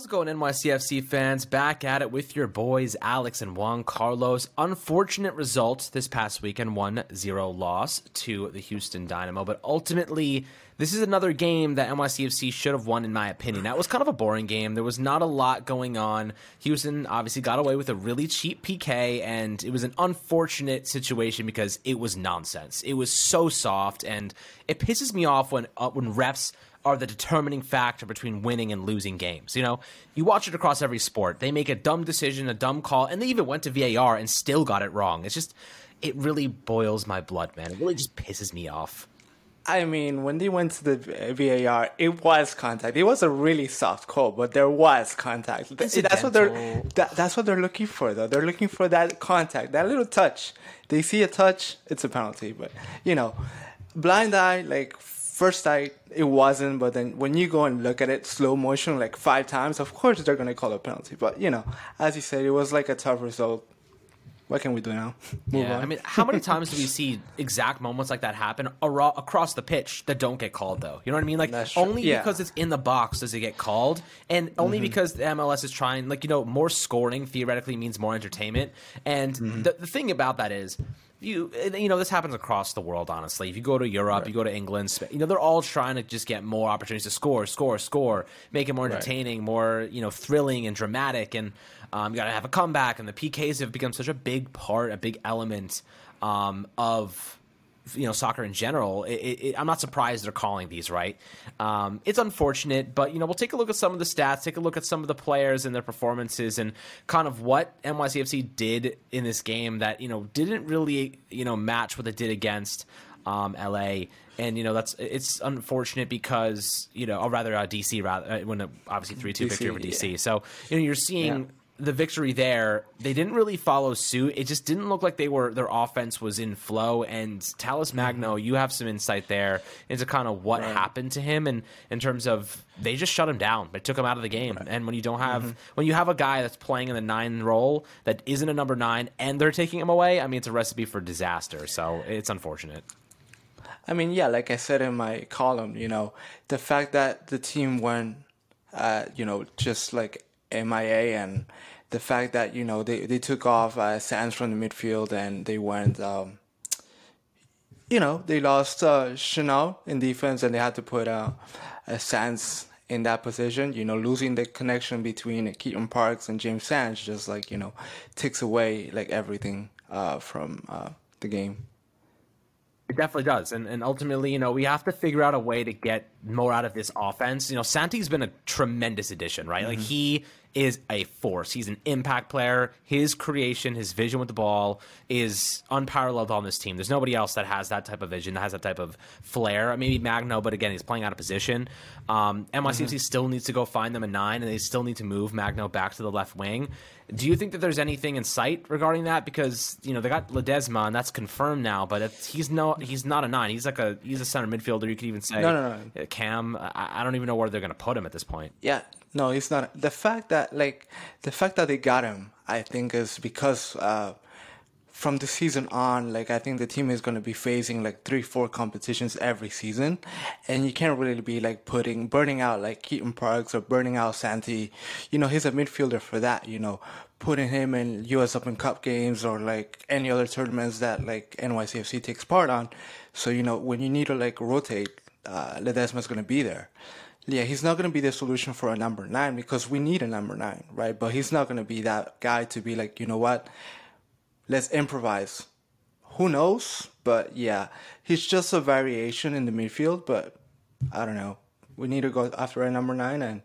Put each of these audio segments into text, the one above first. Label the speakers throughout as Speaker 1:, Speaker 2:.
Speaker 1: How's it going, NYCFC fans? Back at it with your boys, Alex and Juan Carlos. Unfortunate results this past weekend 1 0 loss to the Houston Dynamo. But ultimately, this is another game that NYCFC should have won, in my opinion. That was kind of a boring game. There was not a lot going on. Houston obviously got away with a really cheap PK, and it was an unfortunate situation because it was nonsense. It was so soft, and it pisses me off when uh, when refs are the determining factor between winning and losing games. You know, you watch it across every sport. They make a dumb decision, a dumb call, and they even went to VAR and still got it wrong. It's just, it really boils my blood, man. It really just pisses me off.
Speaker 2: I mean, when they went to the VAR, it was contact. It was a really soft call, but there was contact. That's what they're that, that's what they're looking for, though. They're looking for that contact, that little touch. They see a touch, it's a penalty. But you know, blind eye, like first sight, it wasn't. But then when you go and look at it slow motion, like five times, of course they're gonna call a penalty. But you know, as you said, it was like a tough result. What can we do now?
Speaker 1: Move yeah, on. I mean, how many times do we see exact moments like that happen across the pitch that don't get called though? You know what I mean? Like only yeah. because it's in the box does it get called, and only mm-hmm. because the MLS is trying. Like you know, more scoring theoretically means more entertainment. And mm-hmm. the the thing about that is you you know this happens across the world honestly if you go to europe right. you go to england you know they're all trying to just get more opportunities to score score score make it more entertaining right. more you know thrilling and dramatic and um, you got to have a comeback and the pks have become such a big part a big element um, of you know soccer in general, it, it, I'm not surprised they're calling these right. Um, it's unfortunate, but you know we'll take a look at some of the stats, take a look at some of the players and their performances, and kind of what NYCFC did in this game that you know didn't really you know match what they did against um, LA. And you know that's it's unfortunate because you know, or rather uh, DC rather uh, when obviously three two victory over DC. Yeah. So you know you're seeing yeah the victory there, they didn't really follow suit. It just didn't look like they were their offense was in flow. And Talles Magno, mm-hmm. you have some insight there into kind of what right. happened to him, and in terms of they just shut him down. They took him out of the game. Right. And when you don't have mm-hmm. when you have a guy that's playing in the nine role that isn't a number nine, and they're taking him away, I mean, it's a recipe for disaster. So it's unfortunate.
Speaker 2: I mean, yeah, like I said in my column, you know, the fact that the team went, uh, you know, just like MIA and the fact that you know they, they took off uh, Sands from the midfield and they went um, you know they lost uh, Chanot in defense and they had to put uh, Sands in that position you know losing the connection between Keaton Parks and James Sands just like you know takes away like everything uh, from uh, the game
Speaker 1: it definitely does. And and ultimately, you know, we have to figure out a way to get more out of this offense. You know, Santi's been a tremendous addition, right? Mm-hmm. Like he is a force. He's an impact player. His creation, his vision with the ball is unparalleled on this team. There's nobody else that has that type of vision, that has that type of flair. Maybe Magno, but again, he's playing out of position. Um, NYCFC mm-hmm. still needs to go find them a nine, and they still need to move Magno back to the left wing. Do you think that there's anything in sight regarding that? Because you know they got Ledezma, and that's confirmed now. But he's no, he's not a nine. He's like a he's a center midfielder. You could even say
Speaker 2: no, no,
Speaker 1: no. Cam. I, I don't even know where they're going to put him at this point.
Speaker 2: Yeah, no, he's not. The fact that like the fact that they got him, I think, is because uh, from the season on, like I think the team is going to be facing like three, four competitions every season, and you can't really be like putting burning out like Keaton Parks or burning out Santi. You know, he's a midfielder for that. You know, putting him in U.S. Open Cup games or like any other tournaments that like NYCFC takes part on. So you know, when you need to like rotate, uh, Ledezma's going to be there yeah, he's not going to be the solution for a number nine because we need a number nine, right? But he's not going to be that guy to be like, you know what? Let's improvise. Who knows? But yeah, he's just a variation in the midfield. But I don't know. We need to go after a number nine. And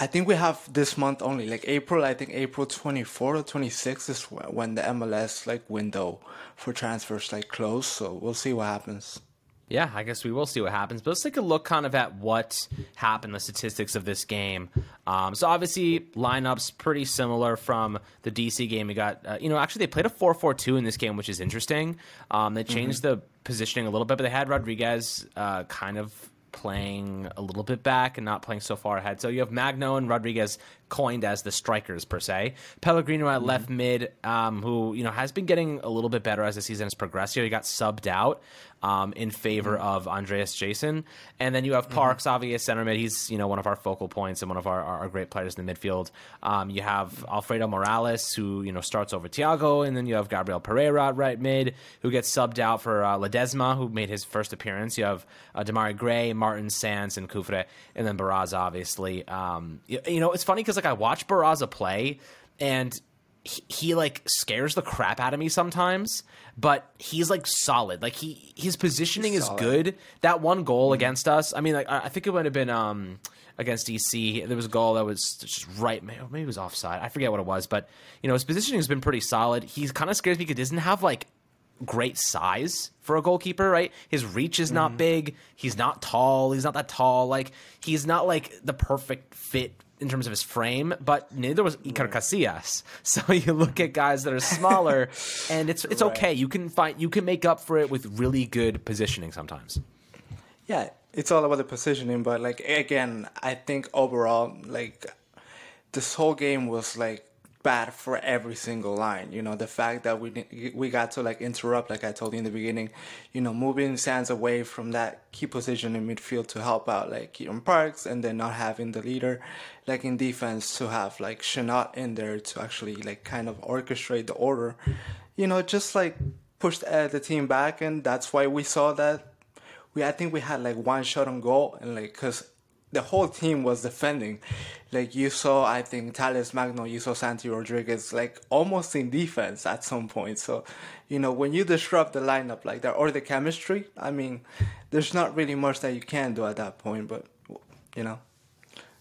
Speaker 2: I think we have this month only, like April, I think April 24 or 26 is when the MLS like window for transfers like close. So we'll see what happens.
Speaker 1: Yeah, I guess we will see what happens. But let's take a look kind of at what happened, the statistics of this game. Um, so obviously, lineups pretty similar from the DC game. We got, uh, you know, actually they played a 4 4 2 in this game, which is interesting. Um, they changed mm-hmm. the positioning a little bit, but they had Rodriguez uh, kind of playing a little bit back and not playing so far ahead. So you have Magno and Rodriguez coined as the strikers per se. Pellegrini at mm-hmm. left mid, um, who you know has been getting a little bit better as the season has progressed. Here, he got subbed out um, in favor mm-hmm. of Andrés Jasson, and then you have mm-hmm. Parks, mm-hmm. obvious center mid. He's you know one of our focal points and one of our, our, great players in the midfield. Um, you have Alfredo Morales, who you know starts over Thiago, and then you have Gabriel Pereira at right mid, who gets subbed out for uh, Ledezma, who made his first appearance. You have uh, Demarai Gray, Martin Sands, and Cufré, and then Barraza, obviously. Um, you, you know, it's funny because like I watch Barraza play, and he, he, like scares the crap out of me sometimes, but he's like solid. Like he his positioning is good. That one goal mm-hmm. against us, I mean, like I, I think it would have been um against DC. There was a goal that was just right. Maybe it was offside. I forget what it was, but you know his positioning has been pretty solid. He's kind of scares me because he doesn't have like great size for a goalkeeper, right? His reach is not mm-hmm. big. He's not tall. He's not that tall. Like he's not like the perfect fit in terms of his frame, but neither was Iker right. Casillas. So you look at guys that are smaller, and it's it's right. okay. You can find you can make up for it with really good positioning sometimes.
Speaker 2: Yeah, it's all about the positioning, but like again, I think overall, like this whole game was like bad for every single line. You know, the fact that we we got to like interrupt, like I told you in the beginning, you know, moving Sands away from that key position in midfield to help out like Keaton Parks, and then not having the leader, like in defense, to have like Chanot in there to actually like kind of orchestrate the order. You know, just like pushed uh, the team back, and that's why we saw that. We I think we had like one shot on goal, and like because the whole team was defending. Like you saw, I think Talles Magno, you saw Santi Rodriguez, like almost in defense at some point. So, you know, when you disrupt the lineup like that or the chemistry, I mean, there's not really much that you can do at that point. But you know.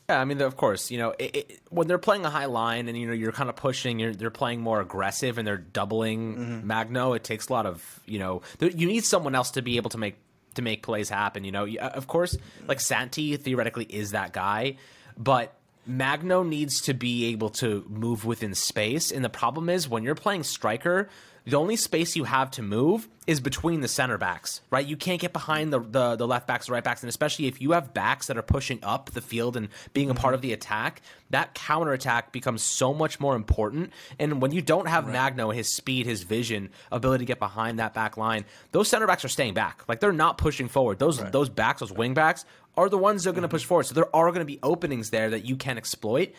Speaker 1: Yeah, I mean, of course, you know, it, it, when they're playing a high line and you know you're kind of pushing, you're, they're playing more aggressive and they're doubling mm-hmm. Magno. It takes a lot of you know, you need someone else to be able to make to make plays happen. You know, uh, of course, like Santi theoretically is that guy, but Magno needs to be able to move within space. And the problem is when you're playing striker, the only space you have to move is between the center backs, right? You can't get behind the, the, the left backs, the right backs, and especially if you have backs that are pushing up the field and being a part of the attack, that counter attack becomes so much more important. And when you don't have right. Magno, his speed, his vision, ability to get behind that back line, those center backs are staying back. Like they're not pushing forward. Those right. those backs, those wing backs, are the ones that are going to mm-hmm. push forward. So there are going to be openings there that you can exploit.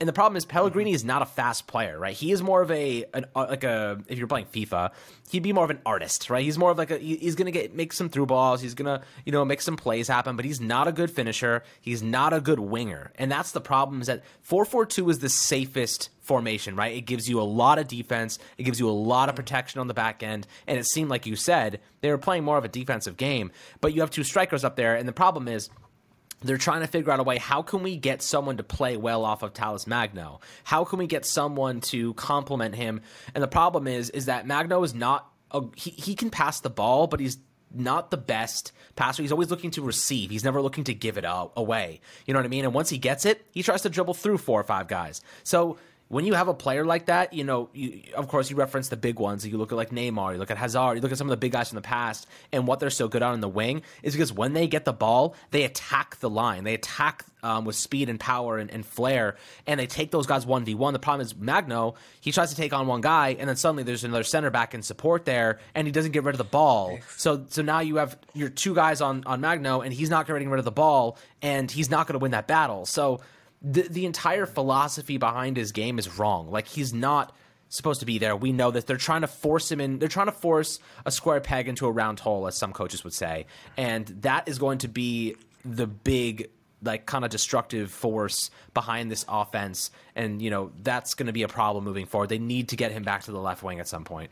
Speaker 1: And the problem is Pellegrini mm-hmm. is not a fast player, right? He is more of a an, uh, like a if you're playing FIFA, he'd be more of an artist, right? He's more of like a he's gonna get make some through balls, he's gonna you know make some plays happen, but he's not a good finisher. He's not a good winger, and that's the problem. Is that four four two is the safest formation, right? It gives you a lot of defense, it gives you a lot of protection on the back end, and it seemed like you said they were playing more of a defensive game, but you have two strikers up there, and the problem is they're trying to figure out a way how can we get someone to play well off of Talles Magno? How can we get someone to complement him? And the problem is is that Magno is not a, he, he can pass the ball, but he's not the best passer. He's always looking to receive. He's never looking to give it away. You know what I mean? And once he gets it, he tries to dribble through four or five guys. So when you have a player like that, you know, you, of course, you reference the big ones. You look at like Neymar, you look at Hazard, you look at some of the big guys from the past, and what they're so good on in the wing is because when they get the ball, they attack the line. They attack um, with speed and power and, and flair, and they take those guys 1v1. The problem is Magno, he tries to take on one guy, and then suddenly there's another center back in support there, and he doesn't get rid of the ball. So so now you have your two guys on, on Magno, and he's not getting rid of the ball, and he's not going to win that battle. So the the entire philosophy behind his game is wrong. Like he's not supposed to be there. We know that they're trying to force him in. They're trying to force a square peg into a round hole, as some coaches would say, and that is going to be the big like kind of destructive force behind this offense and you know that's going to be a problem moving forward they need to get him back to the left wing at some point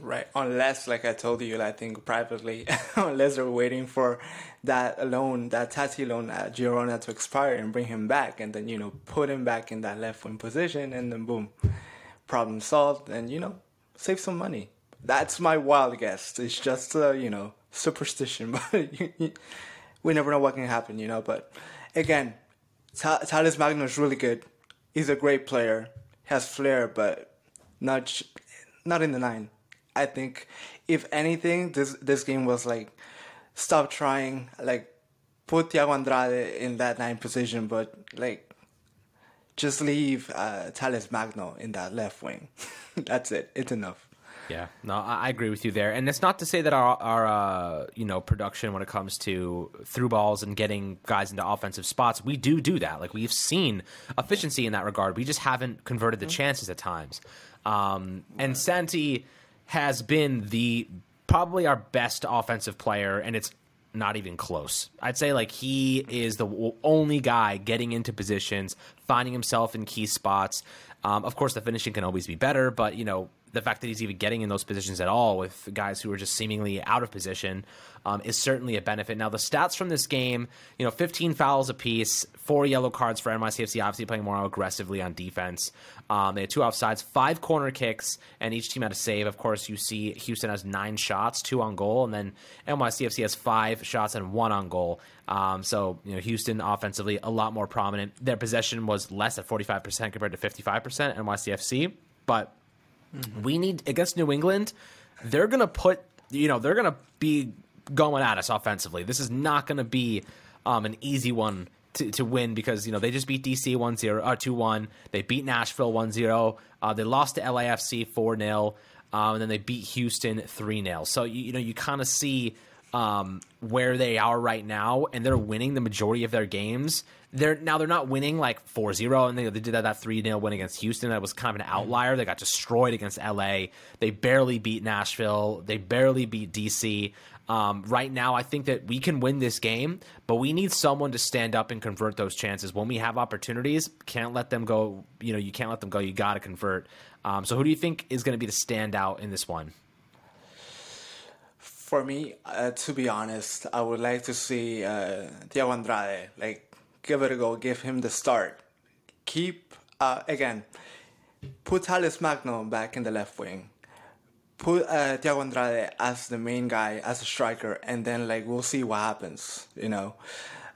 Speaker 2: Right. Unless, like I told you, I think privately, unless they're waiting for that loan, that Taty loan at Girona to expire and bring him back, and then you know put him back in that left wing position, and then boom, problem solved, and you know save some money. That's my wild guess. It's just uh, you know superstition, but we never know what can happen, you know. But again, Talles Magno is really good. He's a great player. Has flair, but not not in the nine. I think if anything, this this game was like stop trying, like put Thiago Andrade in that nine position, but like just leave uh, Magno in that left wing. That's it. It's enough.
Speaker 1: Yeah, no, I agree with you there, and it's not to say that our, our uh, you know production when it comes to through balls and getting guys into offensive spots, we do do that. Like we've seen efficiency in that regard. We just haven't converted the mm-hmm. chances at times. Um, and Santi has been the probably our best offensive player, and it's not even close. I'd say like he is the only guy getting into positions, finding himself in key spots. Um, of course, the finishing can always be better, but you know the fact that he's even getting in those positions at all with guys who are just seemingly out of position um, is certainly a benefit. Now, the stats from this game, you know, 15 fouls apiece, four yellow cards for NYCFC, obviously playing more aggressively on defense. Um, they had two offsides, five corner kicks, and each team had a save. Of course, you see Houston has nine shots, two on goal, and then NYCFC has five shots and one on goal. Um, so, you know, Houston offensively a lot more prominent. Their possession was less at 45% compared to 55% in NYCFC, but mm-hmm. we need against New England, they're going to put, you know, they're going to be going at us offensively. This is not going to be um, an easy one to, to win because you know they just beat DC 1-0 uh, 2-1. They beat Nashville 1-0. Uh, they lost to LAFC 4-0. Um, and then they beat Houston 3-0. So you, you know you kind of see um, where they are right now, and they're winning the majority of their games. They're now they're not winning like 4-0, and they, they did that, that 3-0 win against Houston. That was kind of an outlier. They got destroyed against LA. They barely beat Nashville. They barely beat DC. Um, right now, I think that we can win this game, but we need someone to stand up and convert those chances. When we have opportunities, can't let them go. You know, you can't let them go. You got to convert. Um, so, who do you think is going to be the standout in this one?
Speaker 2: For me, uh, to be honest, I would like to see uh, Thiago Andrade. Like, give it a go. Give him the start. Keep uh, again. Put Talles Magno back in the left wing put uh, Thiago Andrade as the main guy, as a striker, and then like we'll see what happens, you know.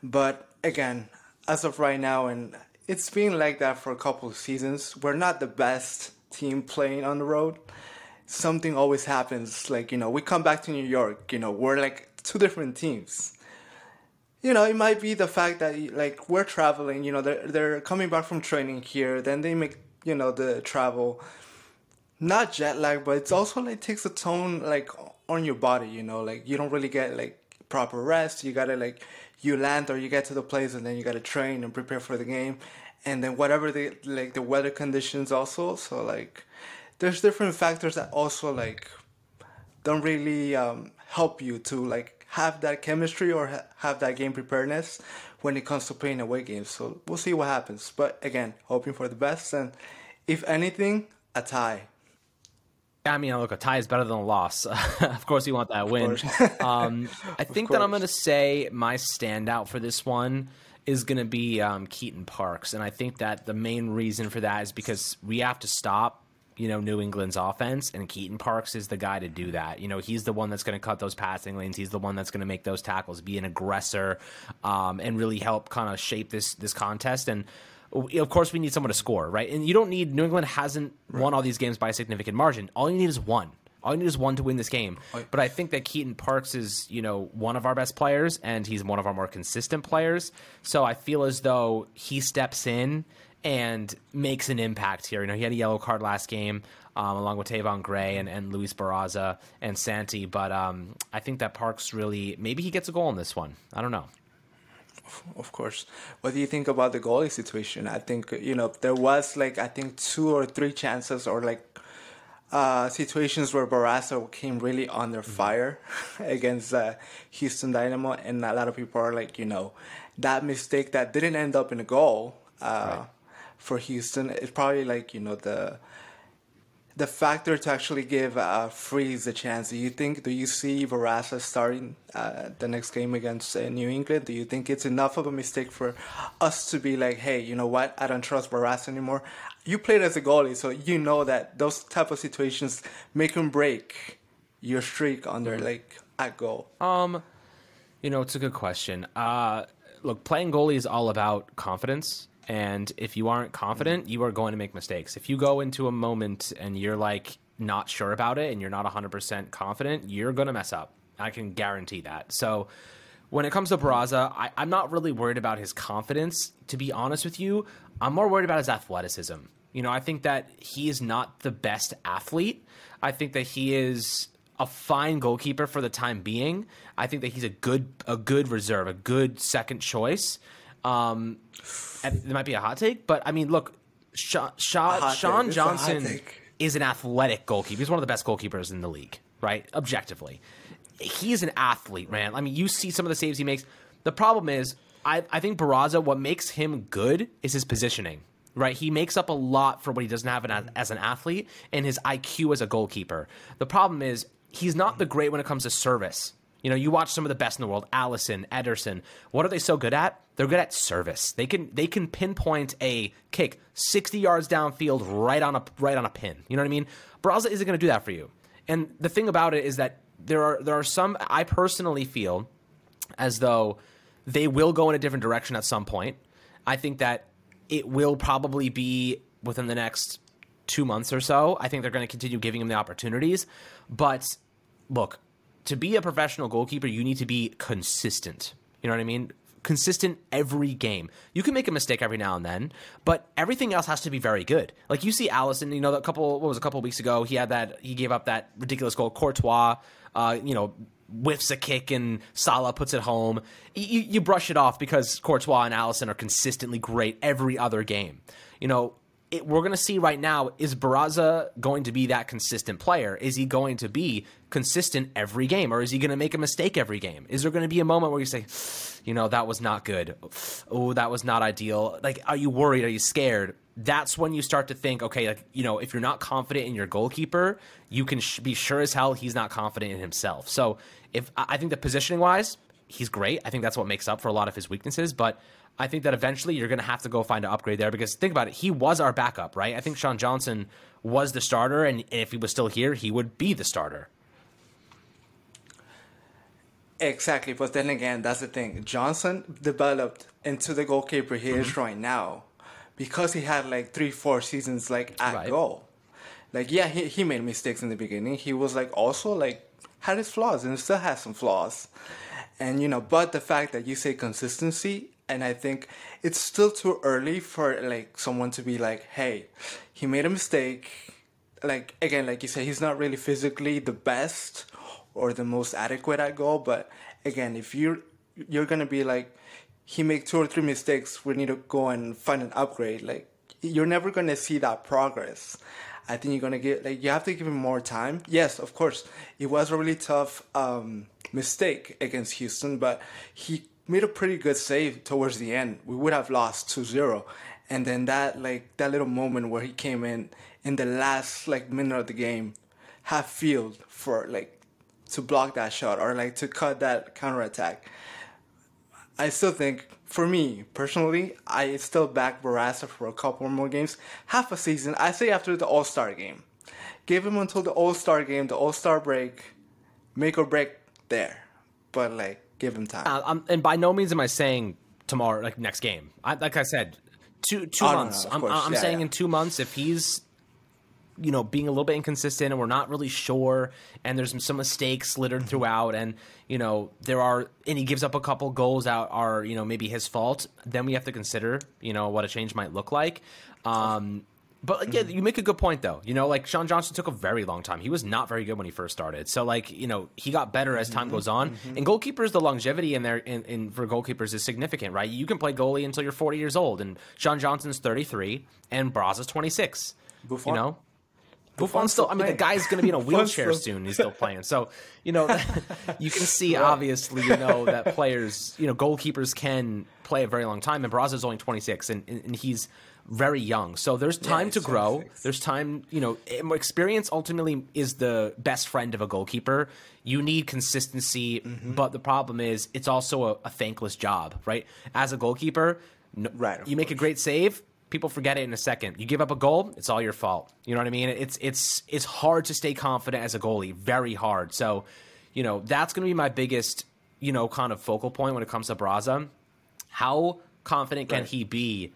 Speaker 2: But again, as of right now, and it's been like that for a couple of seasons. We're not the best team playing on the road. Something always happens. Like you know, we come back to New York. You know, we're like two different teams. You know, it might be the fact that like we're traveling. You know, they're they're coming back from training here. Then they make you know the travel not jet lag, but it's also like takes a tone like on your body. You know, like you don't really get like proper rest. You gotta like you land or you get to the place and then you gotta train and prepare for the game, and then whatever the like the weather conditions also. So like there's different factors that also like don't really um, help you to like have that chemistry or ha- have that game preparedness when it comes to playing away games. So we'll see what happens. But again, hoping for the best and if anything, a tie.
Speaker 1: I mean, look, a tie is better than a loss. of course, you want that win. um, I think that I'm going to say my standout for this one is going to be um, Keaton Parks, and I think that the main reason for that is because we have to stop, you know, New England's offense, and Keaton Parks is the guy to do that. You know, he's the one that's going to cut those passing lanes. He's the one that's going to make those tackles, be an aggressor, um, and really help kind of shape this this contest. And of course we need someone to score, right? And you don't need New England hasn't right. won all these games by a significant margin. All you need is one. All you need is one to win this game. But I think that Keaton Parks is, you know, one of our best players and he's one of our more consistent players. So I feel as though he steps in and makes an impact here. You know, he had a yellow card last game, um, along with Tayvon Gray and, and Luis Barraza and Santi. But um, I think that Parks really maybe he gets a goal in this one. I don't know
Speaker 2: of course. What do you think about the goalie situation? I think you know there was like I think two or three chances or like uh, situations where Barraza came really under mm-hmm. fire against uh, Houston Dynamo, and a lot of people are like, you know, that mistake that didn't end up in a goal uh, right. For Houston. It's probably like you know the the factor to actually give uh, Freese a chance. Do you think? Do you see Barraza starting uh, the next game against uh, New England? Do you think it's enough of a mistake for us to be like, hey, you know what? I don't trust Barraza anymore. You played as a goalie, so you know that those type of situations make and break your streak under like at goal.
Speaker 1: Um, you know, it's a good question. Uh, look, playing goalie is all about confidence and if you aren't confident, you are going to make mistakes. If you go into a moment and you're like not sure about it and you're not 100% confident, you're going to mess up. I can guarantee that. So when it comes to Barraza, I, I'm not really worried about his confidence. To be honest with you, I'm more worried about his athleticism. You know, I think that he is not the best athlete. I think that he is a fine goalkeeper for the time being. I think that he's a good a good reserve, a good second choice. Um, it might be a hot take, but I mean, look, Sean, Sean, Sean Johnson is an athletic goalkeeper. He's one of the best goalkeepers in the league, right? Objectively, he's an athlete, man. I mean, you see some of the saves he makes. The problem is, I, I think Barraza, what makes him good is his positioning right? He makes up a lot for what he doesn't have an, as an athlete and his IQ as a goalkeeper. The problem is he's not the great when it comes to service. You know, you watch some of the best in the world, Alisson, Ederson. What are they so good at? They're good at service. They can they can pinpoint a kick 60 yards downfield right on a right on a pin. You know what I mean? Barraza isn't going to do that for you. And the thing about it is that there are there are some I personally feel as though they will go in a different direction at some point. I think that it will probably be within the next two months or so. I think they're going to continue giving him the opportunities. But look, to be a professional goalkeeper, you need to be consistent. You know what I mean? Consistent every game. You can make a mistake every now and then, but everything else has to be very good. Like you see Alisson, you know, a couple what was a couple weeks ago, he had that he gave up that ridiculous goal. Courtois, uh, you know, whiffs a kick and Salah puts it home. You, you brush it off because Courtois and Alisson are consistently great every other game. You know, it, we're going to see right now is Barraza going to be that consistent player? Is he going to be consistent every game or is he going to make a mistake every game? Is there going to be a moment where you say, you know, that was not good. Oh, that was not ideal. Like, are you worried? Are you scared? That's when you start to think, okay, like, you know, if you're not confident in your goalkeeper, you can sh- be sure as hell he's not confident in himself. So, if I think the positioning wise, he's great. I think that's what makes up for a lot of his weaknesses, but I think that eventually you're going to have to go find an upgrade there because think about it. He was our backup, right? I think Sean Johnson was the starter, and if he was still here, he would be the starter.
Speaker 2: Exactly, but then again, that's the thing. Johnson developed into the goalkeeper he mm-hmm. is right now because he had like three, four seasons like at right. goal. Like, yeah, he, he made mistakes in the beginning. He was like also like had his flaws and still has some flaws. And you know, but the fact that you say consistency and I think it's still too early for like someone to be like, "Hey, he made a mistake." Like again, like you said, he's not really physically the best or the most adequate at goal, but again, if you're you're gonna be like, he make two or three mistakes, we need to go and find an upgrade. Like you're never gonna see that progress. I think you're gonna get like you have to give him more time. Yes, of course, it was a really tough um, mistake against Houston, but he made a pretty good save towards the end. We would have lost 2-0. And then that like that little moment where he came in in the last like minute of the game, half field for like to block that shot or like to cut that counter attack. I still think for me personally, I still back Barraza for a couple more games, half a season. I say after the All Star game, give him until the All Star game, the All Star break, make or break there. But like Give him time.
Speaker 1: Uh, and by no means am I saying tomorrow, like next game. I, like I said, two two oh, months. No, no, I'm, I'm yeah, saying yeah. in two months, if he's you know being a little bit inconsistent and we're not really sure and there's some mistakes littered mm-hmm. throughout and you know there are and he gives up a couple goals that are you know maybe his fault then we have to consider you know what a change might look like um but like, yeah, you make a good point though. You know, like Sean Johnson took a very long time. He was not very good when he first started. So like, you know, he got better as time mm-hmm. goes on. Mm-hmm. And goalkeepers, the longevity in there in, in, for goalkeepers is significant, right? You can play goalie until you're 40 years old, and Sean Johnson's 33, and Barraza's 26. Buffon. You know, Buffon's still. I mean, the guy's going to be in a wheelchair soon. He's still playing. So, you know, you can see obviously, you know, that players, you know, goalkeepers can play a very long time, and Barraza's only 26, and, and he's very young. So there's time yeah, to grow. There's time, you know, experience ultimately is the best friend of a goalkeeper. You need consistency, mm-hmm. but the problem is it's also a, a, thankless job, right? As a goalkeeper, no, right, you course. make a great save, people forget it in a second. You give up a goal, it's all your fault. You know what I mean? It's it's it's hard to stay confident as a goalie, very hard. So, you know, that's going to be my biggest, you know, kind of focal point when it comes to Barraza. How confident can right. he be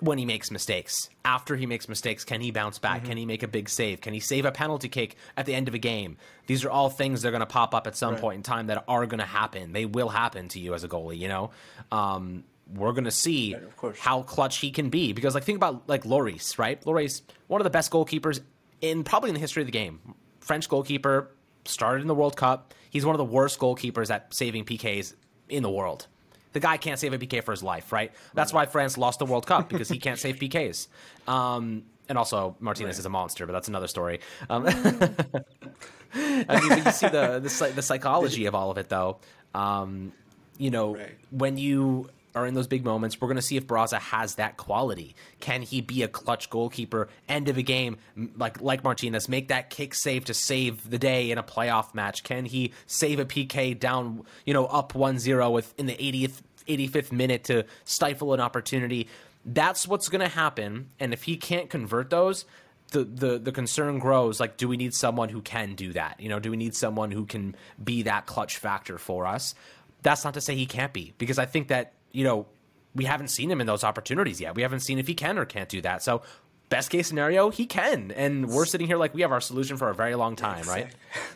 Speaker 1: when he makes mistakes. After he makes mistakes, can he bounce back?
Speaker 2: Mm-hmm.
Speaker 1: Can he make a big save? Can he save a penalty kick at the end of a game? These are all things that are going to pop up at some right. point in time that are going to happen. They will happen to you as a goalie, you know? Um, we're going to see right, how clutch he can be. Because, like, think about, like, Lloris, right? Lloris, one of the best goalkeepers in probably in the history of the game. French goalkeeper, started in the World Cup. He's one of the worst goalkeepers at saving PKs in the world. The guy can't save a PK for his life, right? That's why France lost the World Cup because he can't save PKs. Um, and also Martinez right. is a monster, but that's another story. Um, I mean, you see the, the, the psychology of all of it, though. Um, you know, right. when you are in those big moments. We're going to see if Barraza has that quality. Can he be a clutch goalkeeper, end of a game, like like Martinez, make that kick save to save the day in a playoff match? Can he save a PK down, you know, up 1-0 with in the 80th 85th minute to stifle an opportunity? That's what's going to happen, and if he can't convert those, the, the the concern grows like do we need someone who can do that you know do we need someone who can be that clutch factor for us that's not to say he can't be because i think that you know, we haven't seen him in those opportunities yet. We haven't seen if he can or can't do that. So, best case scenario, he can. And we're sitting here like we have our solution for a very long time, exactly. right?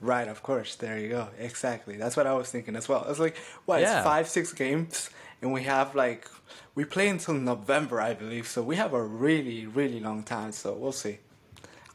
Speaker 2: Right, of course. There you go. Exactly. That's what I was thinking as well. It's like, what, yeah. it's five, six games, and we have like, we play until November, I believe. So we have a really, really long time. So we'll see.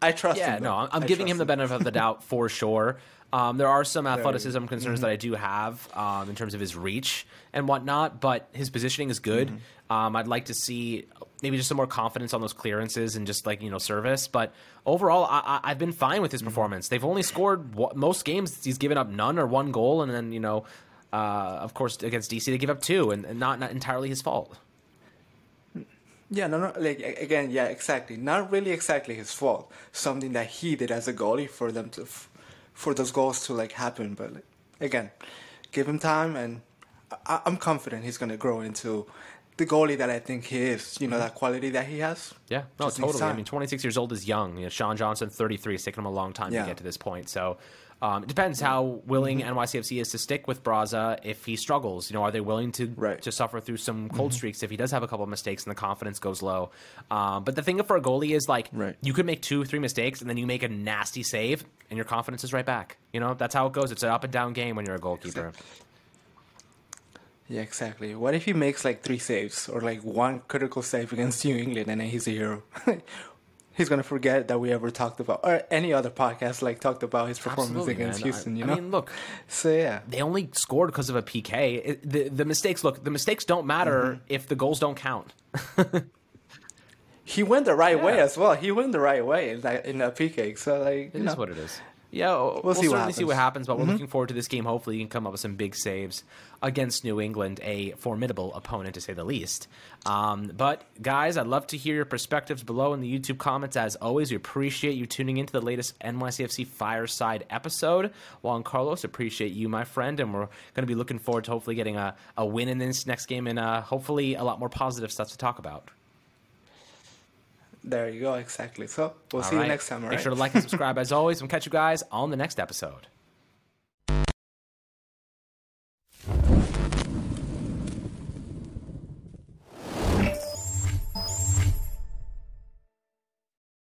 Speaker 2: I trust him.
Speaker 1: yeah,
Speaker 2: him.
Speaker 1: no, I'm, I'm giving him, him the benefit of the doubt for sure. Um, there are some athleticism concerns mm-hmm. that I do have um, in terms of his reach and whatnot, but his positioning is good. Mm-hmm. Um, I'd like to see maybe just some more confidence on those clearances and just like you know service. But overall, I, have been fine with his mm-hmm. performance. They've only scored most games. He's given up none or one goal, and then you know, uh, of course, against DC they give up two, and, and not not entirely his fault.
Speaker 2: Yeah, no, no, like again, yeah, exactly. Not really exactly his fault. Something that he did as a goalie for them to for those goals to like happen. But like, again, give him time, and I- am confident he's gonna grow into the goalie that I think he is. You know that quality that he has.
Speaker 1: Yeah, no, totally. I mean, 26 years old is young. You know, Sean Johnson, 33. It's taken him a long time yeah. to get to this point. So. Um, it depends how willing mm-hmm. NYCFC is to stick with Barraza if he struggles. You know, are they willing to right. to suffer through some cold mm-hmm. streaks if he does have a couple of mistakes and the confidence goes low? Um, but the thing for a goalie is like right. you could make two, three mistakes and then you make a nasty save and your confidence is right back. You know, that's how it goes. It's an up and down game when you're a goalkeeper.
Speaker 2: Exactly. Yeah, exactly. What if he makes like three saves or like one critical save against New England and then he's a hero? he's gonna forget that we ever talked about or any other podcast like talked about his performance Absolutely, against man. Houston. You know, I
Speaker 1: mean, look.
Speaker 2: So yeah,
Speaker 1: they only scored because of a PK. It, the the mistakes. Look, the mistakes don't matter mm-hmm. if the goals don't count.
Speaker 2: he went the right yeah. way as well. He went the right way in that in that PK. So like,
Speaker 1: it is what it is. Yeah, we'll, we'll see certainly see what happens, but mm-hmm. we're looking forward to this game. Hopefully, you can come up with some big saves against New England, a formidable opponent to say the least. Um, but guys, I'd love to hear your perspectives below in the YouTube comments. As always, we appreciate you tuning into the latest NYCFC Fireside episode. Juan Carlos, appreciate you, my friend, and we're going to be looking forward to hopefully getting a, a win in this next game and uh, hopefully a lot more positive stuff to talk about.
Speaker 2: There you go, exactly. So we'll All see right. you next time.
Speaker 1: Make sure to like and subscribe as always. We'll catch you guys on the next episode.